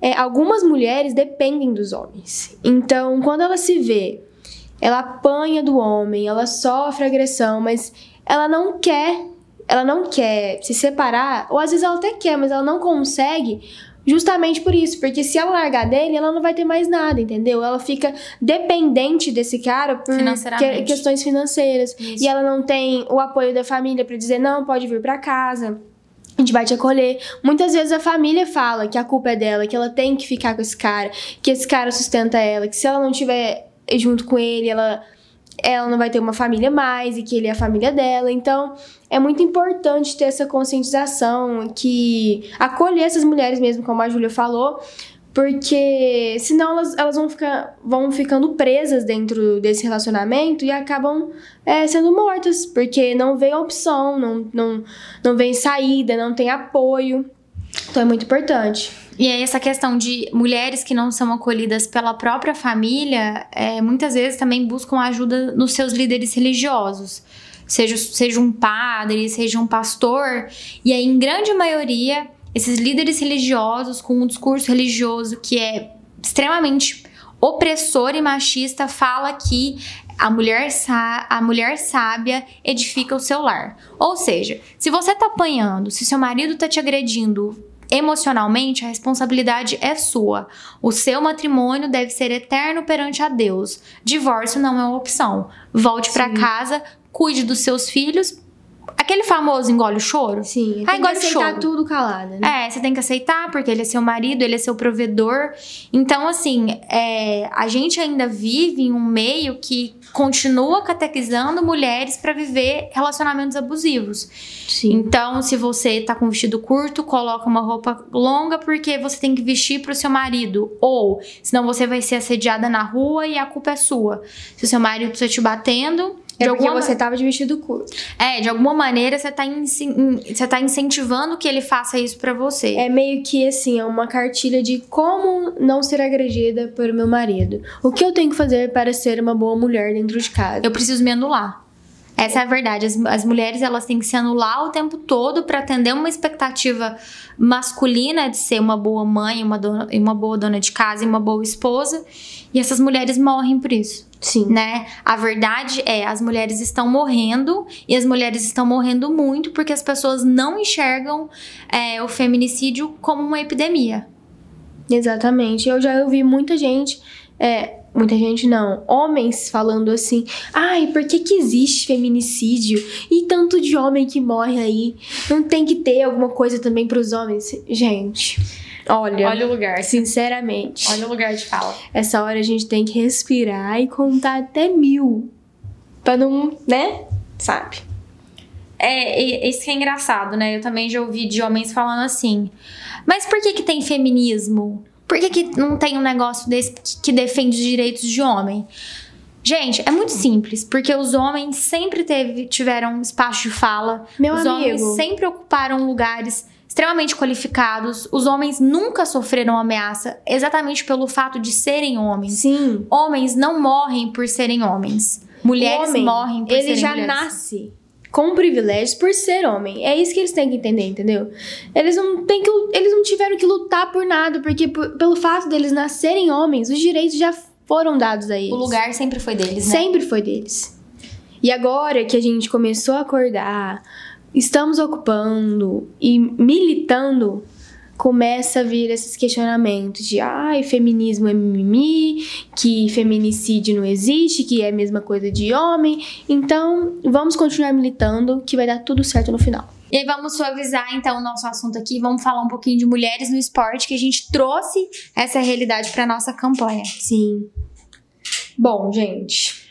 É, algumas mulheres dependem dos homens. Então, quando ela se vê, ela apanha do homem, ela sofre agressão, mas ela não quer, ela não quer se separar, ou às vezes ela até quer, mas ela não consegue, justamente por isso, porque se ela largar dele, ela não vai ter mais nada, entendeu? Ela fica dependente desse cara por que- questões financeiras. Isso. E ela não tem o apoio da família pra dizer, não, pode vir pra casa. A gente vai te acolher. Muitas vezes a família fala que a culpa é dela, que ela tem que ficar com esse cara, que esse cara sustenta ela, que se ela não estiver junto com ele, ela, ela não vai ter uma família mais e que ele é a família dela. Então, é muito importante ter essa conscientização, que acolher essas mulheres mesmo, como a Júlia falou, porque senão elas, elas vão, ficar, vão ficando presas dentro desse relacionamento e acabam é, sendo mortas, porque não vem opção, não, não, não vem saída, não tem apoio. Então é muito importante. E aí, essa questão de mulheres que não são acolhidas pela própria família, é, muitas vezes também buscam ajuda nos seus líderes religiosos. Seja, seja um padre, seja um pastor. E aí, em grande maioria, esses líderes religiosos com um discurso religioso que é extremamente opressor e machista fala que a mulher, a mulher sábia edifica o seu lar. Ou seja, se você tá apanhando, se seu marido tá te agredindo emocionalmente, a responsabilidade é sua. O seu matrimônio deve ser eterno perante a Deus. Divórcio não é uma opção. Volte pra casa, cuide dos seus filhos. Aquele famoso engole o choro. Sim, Ah, tem que aceitar choro. tudo calada, né? É, você tem que aceitar, porque ele é seu marido, ele é seu provedor. Então, assim, é, a gente ainda vive em um meio que continua catequizando mulheres pra viver relacionamentos abusivos. Sim. Então, se você tá com vestido curto, coloca uma roupa longa porque você tem que vestir pro seu marido. Ou, senão você vai ser assediada na rua e a culpa é sua. Se o seu marido tá te batendo, de É porque alguma você tava de vestido curto. é, de alguma maneira você tá, inci- in- você tá incentivando que ele faça isso pra você. É meio que assim, é uma cartilha de como não ser agredida por meu marido. O que eu tenho que fazer para ser uma boa mulher dentro de casa? Eu preciso me anular. Essa é a verdade. As, as mulheres elas têm que se anular o tempo todo pra atender uma expectativa masculina de ser uma boa mãe, uma, dona, uma boa dona de casa e uma boa esposa. E essas mulheres morrem por isso. Sim. né? A verdade é, as mulheres estão morrendo e as mulheres estão morrendo muito porque as pessoas não enxergam é, o feminicídio como uma epidemia. Exatamente. Eu já ouvi muita gente, é, muita gente não, homens falando assim: ai, por que, que existe feminicídio? E tanto de homem que morre aí? Não tem que ter alguma coisa também pros homens? Gente, olha. o lugar. Sinceramente, o lugar de fala. essa hora a gente tem que respirar e contar até mil. Pra não, né? Sabe? É, isso que é engraçado, né? Eu também já ouvi de homens falando assim. Mas por que que tem feminismo? Por que que não tem um negócio desse que, que defende os direitos de homem? Gente, é muito simples, porque os homens sempre teve, tiveram espaço de fala. Meu os homens amigo. sempre ocuparam lugares extremamente qualificados. Os homens nunca sofreram ameaça exatamente pelo fato de serem homens. Sim. Homens não morrem por serem homens. Mulheres homem, morrem por ele serem já mulheres. nasce com privilégios por ser homem. É isso que eles têm que entender, entendeu? Eles não têm que eles não tiveram que lutar por nada, porque por- pelo fato deles nascerem homens, os direitos já foram dados a eles. O lugar sempre foi deles, né? sempre foi deles. E agora que a gente começou a acordar, estamos ocupando e militando, começa a vir esses questionamentos de ai, feminismo é mimimi, que feminicídio não existe, que é a mesma coisa de homem. Então, vamos continuar militando que vai dar tudo certo no final. E aí vamos suavizar então o nosso assunto aqui, vamos falar um pouquinho de mulheres no esporte, que a gente trouxe essa realidade para nossa campanha. Sim. Bom, gente,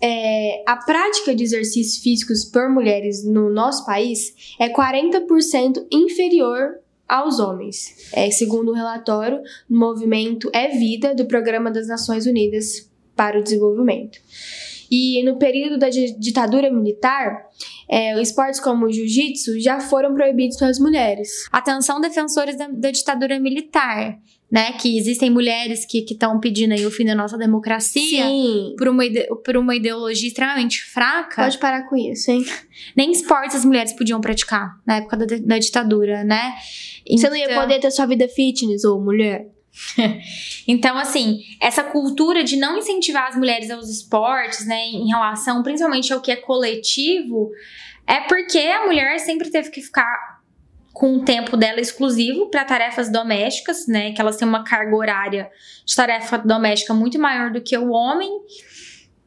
é, a prática de exercícios físicos por mulheres no nosso país é 40% inferior aos homens, é, segundo o um relatório do movimento É Vida do Programa das Nações Unidas para o Desenvolvimento. E no período da ditadura militar, é, esportes como o jiu-jitsu já foram proibidos pelas mulheres. Atenção, defensores da, da ditadura militar né? Que existem mulheres que estão pedindo aí o fim da nossa democracia Sim. por uma, por uma ideologia extremamente fraca. Pode parar com isso, hein? Nem esportes as mulheres podiam praticar na época da, da ditadura, né? Então... Você não ia então poder ter sua vida fitness, ou mulher. *laughs* então, assim, essa cultura de não incentivar as mulheres aos esportes, né, em relação principalmente ao que é coletivo, é porque a mulher sempre teve que ficar com o tempo dela exclusivo para tarefas domésticas, né? Que elas têm uma carga horária de tarefa doméstica muito maior do que o homem.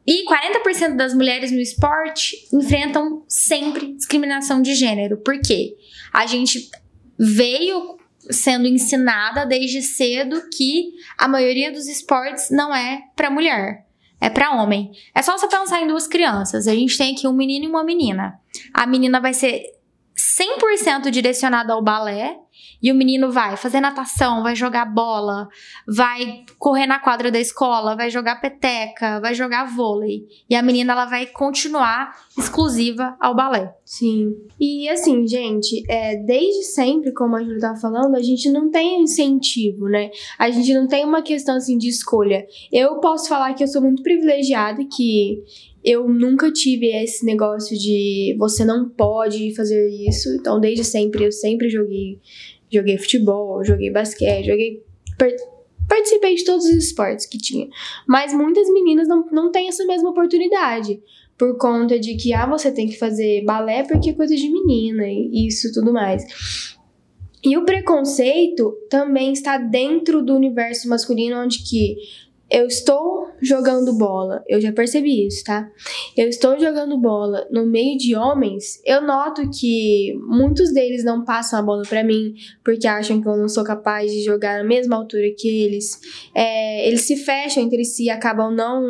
E 40% das mulheres no esporte enfrentam sempre discriminação de gênero. Por quê? A gente veio sendo ensinada desde cedo que a maioria dos esportes não é para mulher, é para homem. É só você pensar em duas crianças. A gente tem aqui um menino e uma menina. A menina vai ser 100% direcionado ao balé e o menino vai fazer natação, vai jogar bola, vai correr na quadra da escola, vai jogar peteca, vai jogar vôlei. E a menina ela vai continuar exclusiva ao balé. Sim. E assim, gente, é, desde sempre, como a Júlia tava falando, a gente não tem incentivo, né? A gente não tem uma questão assim de escolha. Eu posso falar que eu sou muito privilegiada que eu nunca tive esse negócio de você não pode fazer isso. Então, desde sempre, eu sempre joguei, joguei futebol, joguei basquete, joguei. Participei de todos os esportes que tinha. Mas muitas meninas não, não têm essa mesma oportunidade. Por conta de que, ah, você tem que fazer balé porque é coisa de menina e isso tudo mais. E o preconceito também está dentro do universo masculino, onde que eu estou jogando bola, eu já percebi isso, tá? Eu estou jogando bola no meio de homens, eu noto que muitos deles não passam a bola para mim porque acham que eu não sou capaz de jogar na mesma altura que eles. É, eles se fecham entre si, acabam não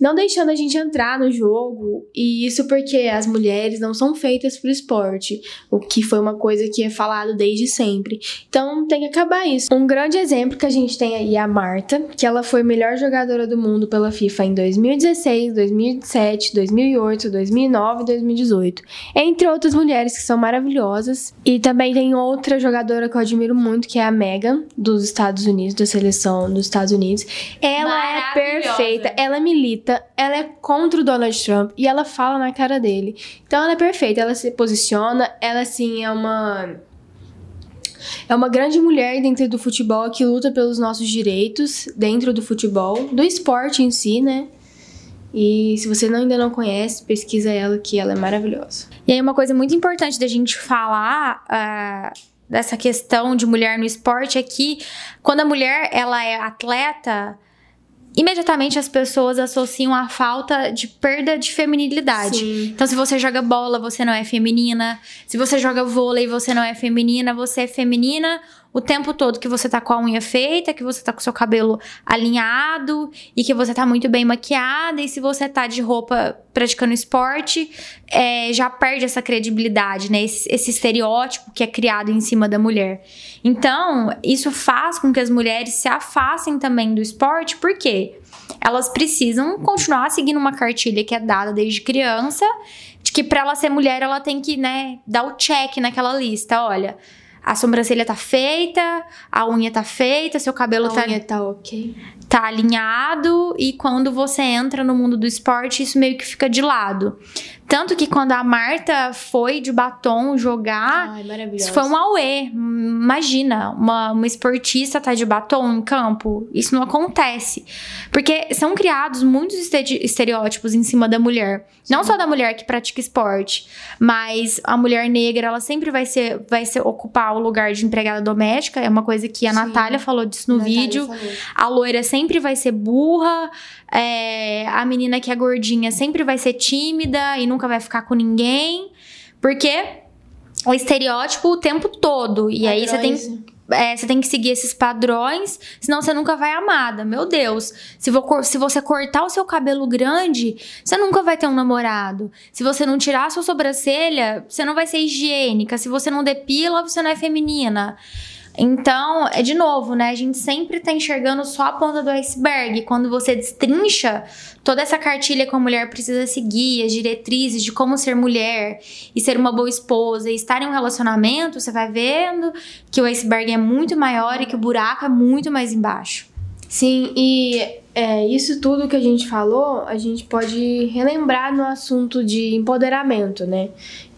não deixando a gente entrar no jogo, e isso porque as mulheres não são feitas para o esporte, o que foi uma coisa que é falado desde sempre. Então tem que acabar isso. Um grande exemplo que a gente tem aí é a Marta, que ela foi melhor jogadora do mundo pela FIFA em 2016, 2017, 2008, 2009 e 2018, entre outras mulheres que são maravilhosas. E também tem outra jogadora que eu admiro muito, que é a Megan, dos Estados Unidos, da seleção dos Estados Unidos. Ela é perfeita, ela milita ela é contra o Donald Trump e ela fala na cara dele. Então ela é perfeita, ela se posiciona, ela assim é uma é uma grande mulher dentro do futebol que luta pelos nossos direitos dentro do futebol, do esporte em si, né? E se você não, ainda não conhece, pesquisa ela que ela é maravilhosa. E aí uma coisa muito importante da gente falar uh, dessa questão de mulher no esporte é que quando a mulher ela é atleta, imediatamente as pessoas associam a falta de perda de feminilidade. Sim. Então, se você joga bola, você não é feminina. Se você joga vôlei, você não é feminina. Você é feminina o tempo todo que você tá com a unha feita, que você tá com o seu cabelo alinhado e que você tá muito bem maquiada. E se você tá de roupa praticando esporte, é, já perde essa credibilidade, né? Esse, esse estereótipo que é criado em cima da mulher. Então, isso faz com que as mulheres se afastem também do esporte, por quê? Elas precisam continuar seguindo uma cartilha que é dada desde criança, de que para ela ser mulher, ela tem que, né, dar o check naquela lista. Olha, a sobrancelha tá feita, a unha tá feita, seu cabelo a tá. Unha tá ok. Tá alinhado, e quando você entra no mundo do esporte, isso meio que fica de lado. Tanto que quando a Marta foi de batom jogar, Ai, isso foi um auê. Imagina, uma, uma esportista tá de batom em campo. Isso não acontece. Porque são criados muitos estereótipos em cima da mulher. Sim. Não só da mulher que pratica esporte, mas a mulher negra, ela sempre vai ser, vai ser ocupar o lugar de empregada doméstica. É uma coisa que a Sim. Natália falou disso no Natália vídeo. Falou. A loira sempre vai ser burra. É, a menina que é gordinha sempre vai ser tímida e nunca vai ficar com ninguém. Porque o estereótipo o tempo todo. E Padrões. aí você tem é, você tem que seguir esses padrões, senão você nunca vai amada. Meu Deus, se, vou, se você cortar o seu cabelo grande, você nunca vai ter um namorado. Se você não tirar a sua sobrancelha, você não vai ser higiênica. Se você não depila, você não é feminina. Então, é de novo, né? A gente sempre tá enxergando só a ponta do iceberg. Quando você destrincha toda essa cartilha que a mulher precisa seguir, as diretrizes de como ser mulher e ser uma boa esposa e estar em um relacionamento, você vai vendo que o iceberg é muito maior e que o buraco é muito mais embaixo. Sim, e é, isso tudo que a gente falou, a gente pode relembrar no assunto de empoderamento, né?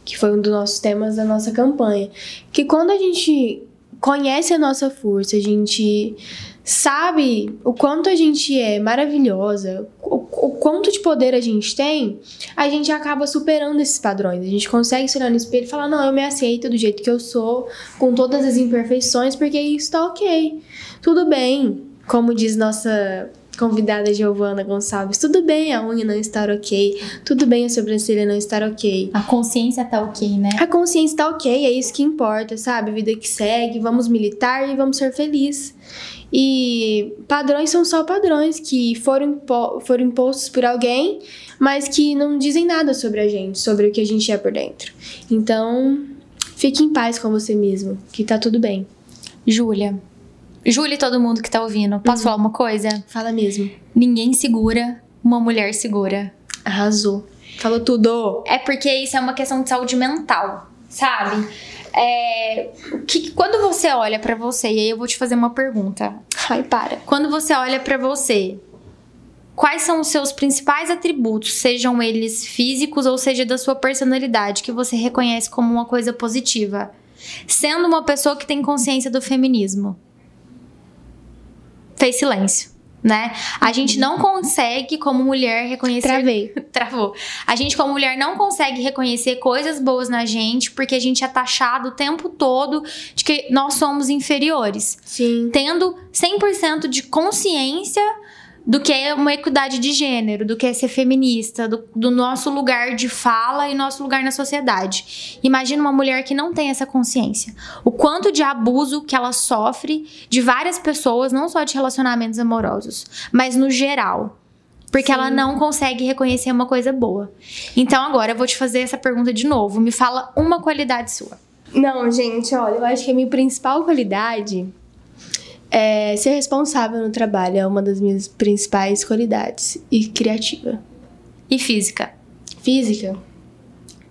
Que foi um dos nossos temas da nossa campanha. Que quando a gente conhece a nossa força, a gente sabe o quanto a gente é maravilhosa, o, o, quanto de poder a gente tem, a gente acaba superando esses padrões. A gente consegue se olhar no espelho e falar: não, eu me aceito do jeito que eu sou, com todas as imperfeições, porque isso tá ok. Tudo bem. Como diz nossa convidada Giovana Gonçalves, tudo bem a unha não estar ok, tudo bem a sobrancelha não estar ok. A consciência tá ok, né? A consciência tá ok, é isso que importa, sabe? Vida que segue, vamos militar e vamos ser felizes. E padrões são só padrões que foram, impo foram impostos por alguém, mas que não dizem nada sobre a gente, sobre o que a gente é por dentro. Então, fique em paz com você mesmo, que tá tudo bem. Júlia, Júlia e todo mundo que tá ouvindo, posso uhum. falar uma coisa? Fala mesmo. Ninguém segura, uma mulher segura. Arrasou. Falou tudo. É porque isso é uma questão de saúde mental, sabe? É, que, quando você olha para você, e aí eu vou te fazer uma pergunta. Ai, para. Quando você olha para você, quais são os seus principais atributos, sejam eles físicos ou seja da sua personalidade, que você reconhece como uma coisa positiva? Sendo uma pessoa que tem consciência do feminismo fez silêncio. Né? A gente não consegue, como mulher, reconhecer. Travei. *laughs* Travou. A gente, como mulher, não consegue reconhecer coisas boas na gente porque a gente é taxado o tempo todo de que nós somos inferiores. Sim. Tendo 100% de consciência do que é uma equidade de gênero, do que é ser feminista, do, do, nosso lugar de fala e nosso lugar na sociedade. Imagina uma mulher que não tem essa consciência. O quanto de abuso que ela sofre de várias pessoas, não só de relacionamentos amorosos, mas no geral. Porque Sim. ela não consegue reconhecer uma coisa boa. Então agora eu vou te fazer essa pergunta de novo. Me fala uma qualidade sua. Não, gente, olha, eu acho que a minha principal qualidade é, ser responsável no trabalho é uma das minhas principais qualidades. E criativa. E física? Física.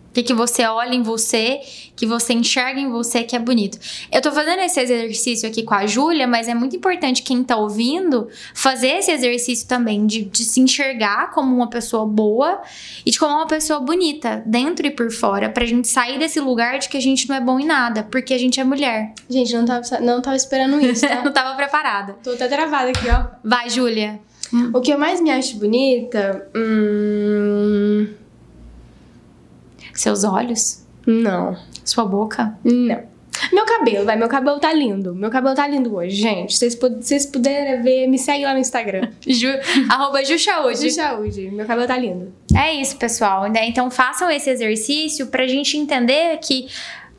O que, que você olha em você, que você enxerga em você que é bonito. Eu tô fazendo esse exercício aqui com a Júlia, mas é muito importante quem tá ouvindo fazer esse exercício também de, de se enxergar como uma pessoa boa e de como uma pessoa bonita, dentro e por fora, pra gente sair desse lugar de que a gente não é bom em nada, porque a gente é mulher. Gente, não tava, não tava esperando isso, tá? *laughs* não tava preparada. Tô até travada aqui, ó. Vai, Júlia. O que eu mais me acho bonita. Hum seus olhos? Não. Sua boca? Não. Meu cabelo, vai, meu cabelo tá lindo. Meu cabelo tá lindo hoje, gente. Se vocês puderem ver, me segue lá no Instagram. *laughs* Ju, arroba Juchaúde. Juchaúde. Meu cabelo tá lindo. É isso, pessoal. Né? Então façam esse exercício pra gente entender que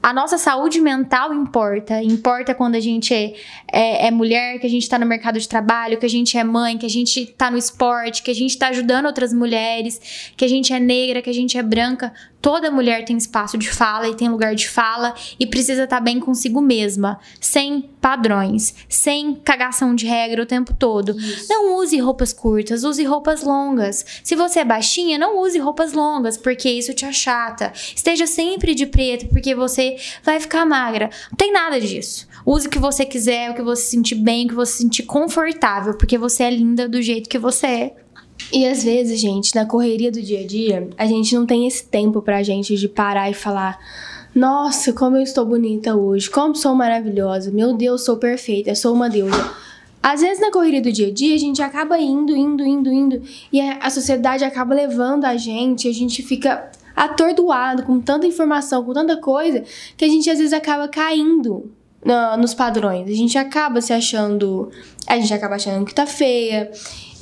a nossa saúde mental importa. Importa quando a gente é, é, é, mulher, que a gente tá no mercado de trabalho, que a gente é mãe, que a gente tá no esporte, que a gente tá ajudando outras mulheres, que a gente é negra, que a gente é branca. Toda mulher tem espaço de fala e tem lugar de fala e precisa estar tá bem consigo mesma, sem padrões, sem cagação de regra o tempo todo. Isso. Não use roupas curtas, use roupas longas. Se você é baixinha, não use roupas longas, porque isso te achata. Esteja sempre de preto, porque você vai ficar magra. Não tem nada disso. Use o que você quiser, o que você sentir bem, o que você sentir confortável, porque você é linda do jeito que você é. E às vezes, gente, na correria do dia a dia, a gente não tem esse tempo pra gente de parar e falar: Nossa, como eu estou bonita hoje, como sou maravilhosa, meu Deus, sou perfeita, sou uma deusa. Às vezes, na correria do dia a dia, a gente acaba indo, indo, indo, indo, e a sociedade acaba levando a gente, a gente fica atordoado com tanta informação, com tanta coisa, que a gente às vezes acaba caindo no, nos padrões. A gente acaba se achando. A gente acaba achando que tá feia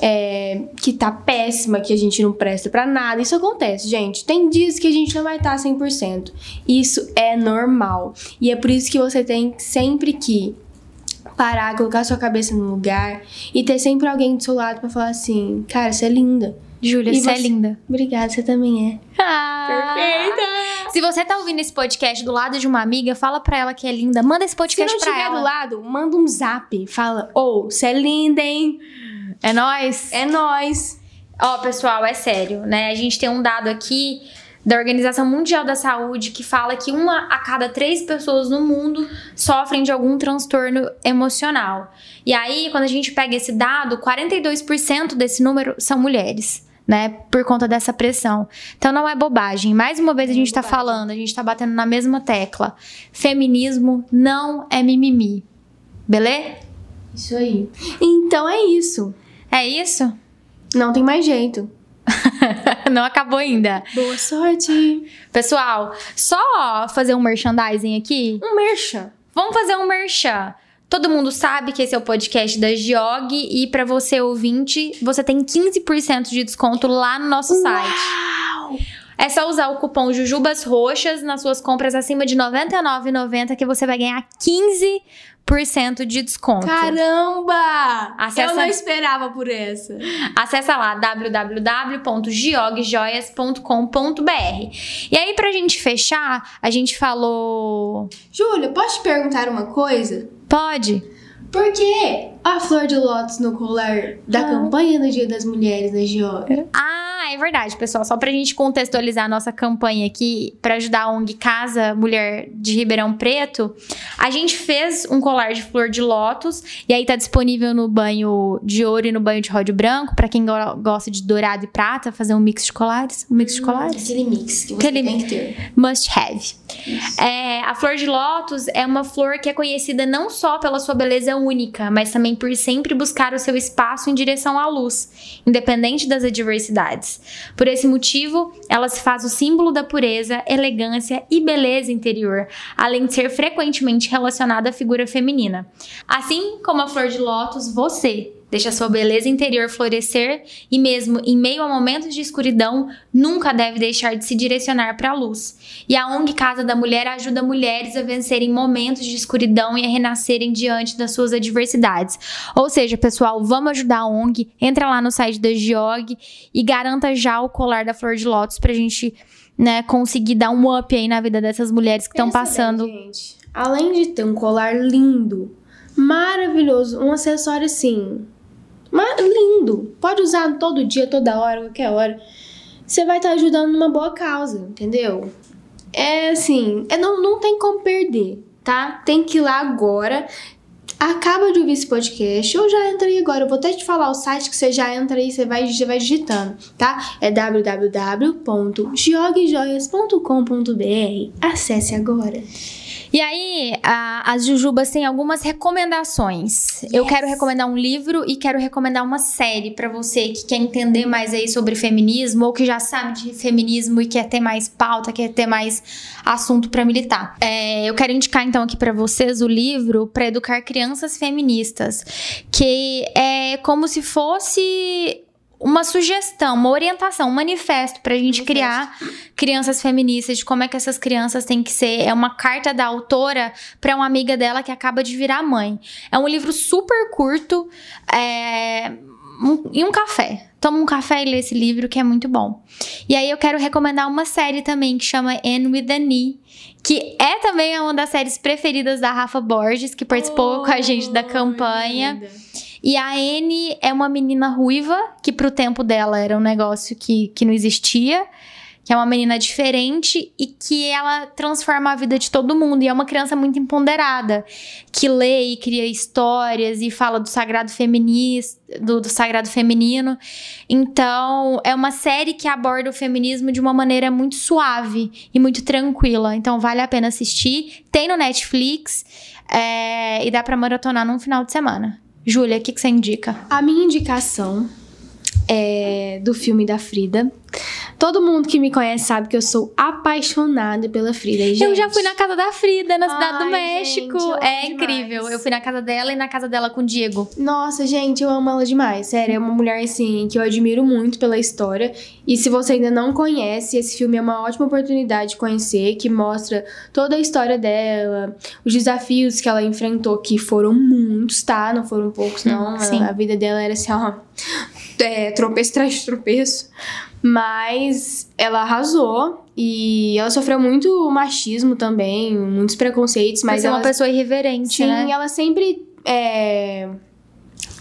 é, que tá péssima, que a gente não presta para nada. Isso acontece, gente. Tem dias que a gente não vai estar tá 100%. Isso é normal. E é por isso que você tem sempre que parar, colocar sua cabeça no lugar e ter sempre alguém do seu lado pra falar assim: cara, você é linda. Júlia, E você é você- linda. Obrigada, você também é. Ah, Se você tá ouvindo esse podcast do lado de uma amiga, fala pra ela que é linda. Manda esse Se podcast não pra estiver ela. do lado, manda um zap. Fala: Ô, você é linda, hein? É nóis? É nóis. Ó, pessoal, é sério, né? A gente tem um dado aqui da Organização Mundial da Saúde que fala que uma a cada três pessoas no mundo sofrem de algum transtorno emocional. E aí, quando a gente pega esse dado, 42% desse número são mulheres. Né, por conta dessa pressão. Então não é bobagem. Mais uma vez a gente tá falando, a gente tá batendo na mesma tecla. Feminismo não é mimimi. Beleza? Isso aí. Então é isso. É isso? Não tem mais jeito. *laughs* não acabou ainda. Boa sorte. Pessoal, só fazer um merchandising aqui. Um merchan. Vamos fazer um merchan. Todo mundo sabe que esse é o podcast da Giog e pra você ouvinte, você tem 15% de desconto lá no nosso site. Uau! É só usar o cupom Jujubas Roxas nas suas compras acima de R$ 99,90 que você vai ganhar 15% de desconto. Caramba! Acessa- Eu não esperava por essa. Acessa lá www.giogjoias.com.br. E aí pra gente fechar, a gente falou, Júlia, posso te perguntar uma coisa? Pode? Por que a flor de lótus no colar da Ah. campanha do Dia das Mulheres da Georgia? Ah, é verdade, pessoal. Só pra gente contextualizar a nossa campanha aqui, pra ajudar a ONG Casa Mulher de Ribeirão Preto, a gente fez um colar de flor de lótus e aí tá disponível no banho de ouro e no banho de ródio branco, pra quem go- gosta de dourado e prata, fazer um mix de colares, um mix de colares. Aquele mix que você Aquele- tem que ter. Must have. É, a flor de lótus é uma flor que é conhecida não só pela sua beleza única, mas também por sempre buscar o seu espaço em direção à luz, independente das adversidades. Por esse motivo, ela se faz o símbolo da pureza, elegância e beleza interior, além de ser frequentemente relacionada à figura feminina. Assim como a flor de lótus, você deixa sua beleza interior florescer e mesmo em meio a momentos de escuridão, nunca deve deixar de se direcionar para a luz. E a ONG Casa da Mulher ajuda mulheres a vencerem momentos de escuridão e a renascerem diante das suas adversidades. Ou seja, pessoal, vamos ajudar a ONG. Entra lá no site da Giog e garanta já o colar da flor de lótus pra gente, né, conseguir dar um up aí na vida dessas mulheres que estão passando. bem, gente. Além de ter um colar lindo, maravilhoso, um acessório assim, ma- lindo, pode usar todo dia, toda hora, qualquer hora. Você vai estar ajudando numa boa causa, entendeu? É assim, é, não, não tem como perder, tá? Tem que ir lá agora. Acaba de ouvir esse podcast, ou já entra aí agora. Eu vou até te falar o site que você já entra aí, você vai, você vai digitando, tá? É www.jogjoias.com.br. Acesse agora. E aí, a- as Jujubas têm algumas recomendações. Eu Yes. quero recomendar um livro e quero recomendar uma série pra você que quer entender mais aí sobre feminismo ou que já sabe de feminismo e quer ter mais pauta, quer ter mais assunto pra militar. É, eu quero indicar então aqui pra vocês o livro Pra Educar Crianças Feministas, que é como se fosse uma sugestão, uma orientação, um manifesto pra gente Manifesto. criar crianças feministas, de como é que essas crianças têm que ser. É uma carta da autora pra uma amiga dela que acaba de virar mãe. É um livro super curto, é, um- e um café. Toma um café e lê esse livro que é muito bom. E aí eu quero recomendar uma série também que chama Anne with a Knee, que é também uma das séries preferidas da Rafa Borges, que participou com a gente da campanha. linda. E a Anne é uma menina ruiva, que pro tempo dela era um negócio que, que não existia. Que é uma menina diferente e que ela transforma a vida de todo mundo. E é uma criança muito empoderada, que lê e cria histórias e fala do sagrado feminista, do, do sagrado feminino. Então, é uma série que aborda o feminismo de uma maneira muito suave e muito tranquila. Então, vale a pena assistir. Tem no Netflix é, e dá pra maratonar num final de semana. Júlia, o que, que você indica? A minha indicação é do filme da Frida, Todo mundo que me conhece sabe que eu sou apaixonada pela Frida. Gente. Eu já fui na casa da Frida, na cidade do Ai, México. gente, é incrível. demais. Eu fui na casa dela e na casa dela com o Diego. Nossa, gente, eu amo ela demais. Sério, é uma mulher assim que eu admiro muito pela história. E se você ainda não conhece, esse filme é uma ótima oportunidade de conhecer, que mostra toda a história dela, os desafios que ela enfrentou, que foram muitos, tá? Não foram poucos, não. Sim. A vida dela era assim, ó. É, tropeço atrás de tropeço. Mas ela arrasou e ela sofreu muito machismo também, muitos preconceitos, Mas mas é uma pessoa irreverente, Sim, né? ela sempre é,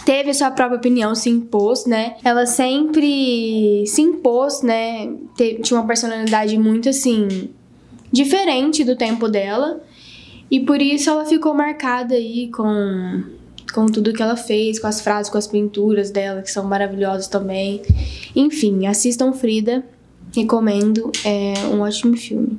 teve a sua própria opinião, se impôs, né? Ela sempre se impôs, né? Te- tinha uma personalidade muito assim diferente do tempo dela. E por isso ela ficou marcada aí com com tudo que ela fez, com as frases, com as pinturas dela, que são maravilhosas também. Enfim, assistam Frida. Recomendo, é um ótimo filme.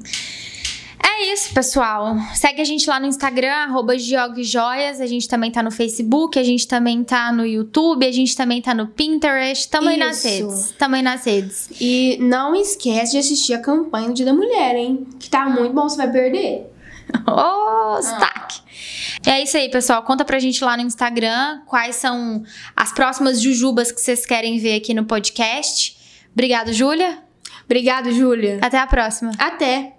É isso, pessoal. Segue a gente lá no Instagram, arroba Joias. A gente também tá no Facebook, a gente também tá no YouTube, a gente também tá no Pinterest. Tamo aí nas Isso. redes. Tamo aí nas redes. E não esquece de assistir a campanha do Dia da Mulher, hein? Que tá muito bom, você vai perder. *laughs* Ô, sotaque. É isso aí, pessoal. Conta pra gente lá no Instagram quais são as próximas jujubas que vocês querem ver aqui no podcast. Obrigado, Júlia. Obrigado, Júlia. Até a próxima. Até!